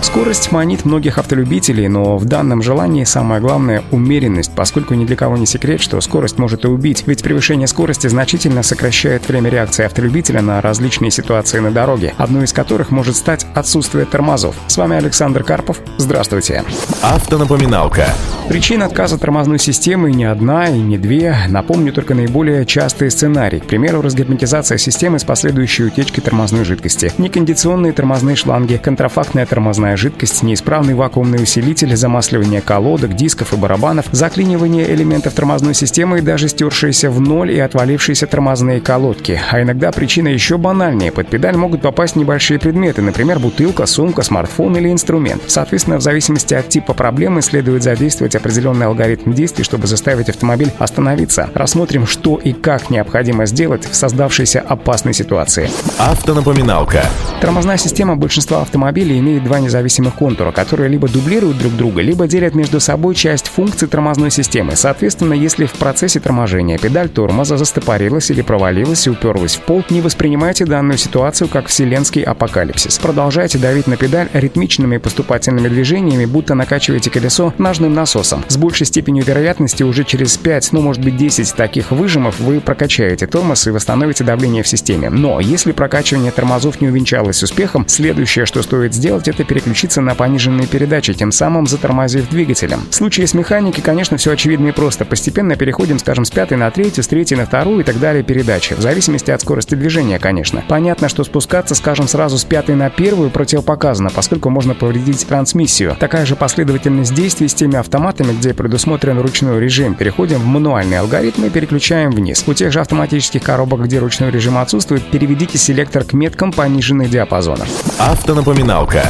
Скорость манит многих автолюбителей, но в данном желании самое главное — умеренность, поскольку ни для кого не секрет, что скорость может и убить, ведь превышение скорости значительно сокращает время реакции автолюбителя на различные ситуации на дороге, одной из которых может стать отсутствие тормозов. С вами Александр Карпов. Здравствуйте. Автонапоминалка. Причина отказа тормозной системы не одна и не две. Напомню только наиболее частые сценарии. К примеру, разгерметизация системы с последующей утечкой тормозной жидкости, некондиционные тормозные шланги, контрафактная тормозная тормозная жидкость, неисправный вакуумный усилитель, замасливание колодок, дисков и барабанов, заклинивание элементов тормозной системы и даже стершиеся в ноль и отвалившиеся тормозные колодки. А иногда причина еще банальнее. Под педаль могут попасть небольшие предметы, например, бутылка, сумка, смартфон или инструмент. Соответственно, в зависимости от типа проблемы следует задействовать определенный алгоритм действий, чтобы заставить автомобиль остановиться. Рассмотрим, что и как необходимо сделать в создавшейся опасной ситуации. Автонапоминалка. Тормозная система большинства автомобилей имеет два независимых зависимых контура, которые либо дублируют друг друга, либо делят между собой часть функций тормозной системы. Соответственно, если в процессе торможения педаль тормоза застопорилась или провалилась и уперлась в пол, не воспринимайте данную ситуацию как вселенский апокалипсис. Продолжайте давить на педаль ритмичными поступательными движениями, будто накачиваете колесо ножным насосом. С большей степенью вероятности уже через 5, ну может быть 10 таких выжимов вы прокачаете тормоз и восстановите давление в системе. Но если прокачивание тормозов не увенчалось успехом, следующее, что стоит сделать, это переключить переключиться на пониженные передачи, тем самым затормозив двигателем. В случае с механикой, конечно, все очевидно и просто. Постепенно переходим, скажем, с пятой на третью, с третьей на вторую и так далее передачи. В зависимости от скорости движения, конечно. Понятно, что спускаться, скажем, сразу с пятой на первую противопоказано, поскольку можно повредить трансмиссию. Такая же последовательность действий с теми автоматами, где предусмотрен ручной режим. Переходим в мануальный алгоритм и переключаем вниз. У тех же автоматических коробок, где ручной режим отсутствует, переведите селектор к меткам пониженных диапазонов. Автонапоминалка.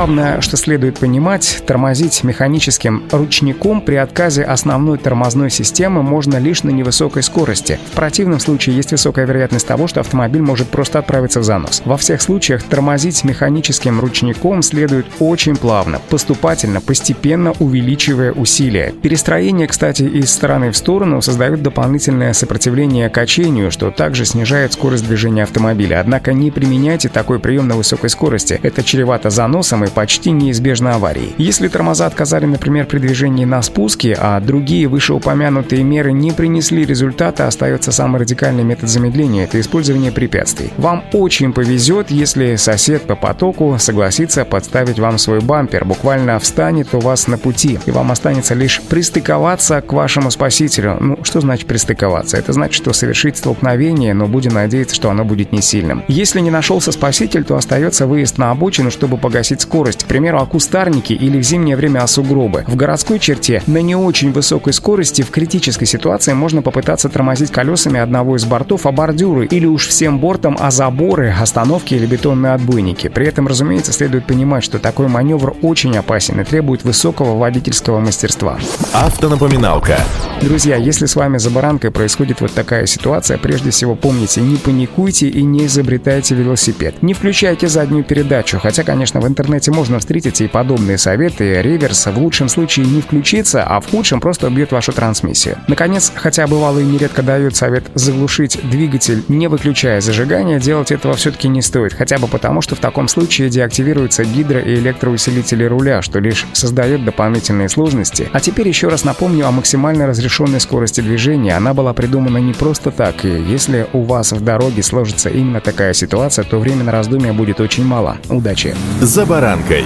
Главное, что следует понимать, тормозить механическим ручником при отказе основной тормозной системы можно лишь на невысокой скорости. В противном случае есть высокая вероятность того, что автомобиль может просто отправиться в занос. Во всех случаях тормозить механическим ручником следует очень плавно, поступательно, постепенно увеличивая усилия. Перестроение, кстати, из стороны в сторону создает дополнительное сопротивление качению, что также снижает скорость движения автомобиля. Однако не применяйте такой прием на высокой скорости. Это чревато заносом и почти неизбежно аварии. Если тормоза отказали, например, при движении на спуске, а другие вышеупомянутые меры не принесли результата, остается самый радикальный метод замедления – это использование препятствий. Вам очень повезет, если сосед по потоку согласится подставить вам свой бампер, буквально встанет у вас на пути, и вам останется лишь пристыковаться к вашему спасителю. Ну, что значит пристыковаться? Это значит, что совершить столкновение, но будем надеяться, что оно будет не сильным. Если не нашелся спаситель, то остается выезд на обочину, чтобы погасить скорость скорость, к примеру, о кустарники или в зимнее время о сугробы. В городской черте на не очень высокой скорости в критической ситуации можно попытаться тормозить колесами одного из бортов о бордюры или уж всем бортом о заборы, остановки или бетонные отбойники. При этом, разумеется, следует понимать, что такой маневр очень опасен и требует высокого водительского мастерства. Автонапоминалка. Друзья, если с вами за баранкой происходит вот такая ситуация, прежде всего помните, не паникуйте и не изобретайте велосипед. Не включайте заднюю передачу, хотя, конечно, в интернете интернете можно встретить и подобные советы. Реверс в лучшем случае не включится, а в худшем просто убьет вашу трансмиссию. Наконец, хотя бывало и нередко дают совет заглушить двигатель, не выключая зажигание, делать этого все-таки не стоит, хотя бы потому, что в таком случае деактивируются гидро- и электроусилители руля, что лишь создает дополнительные сложности. А теперь еще раз напомню о максимально разрешенной скорости движения. Она была придумана не просто так, и если у вас в дороге сложится именно такая ситуация, то время на раздумья будет очень мало. Удачи! За Таранкой.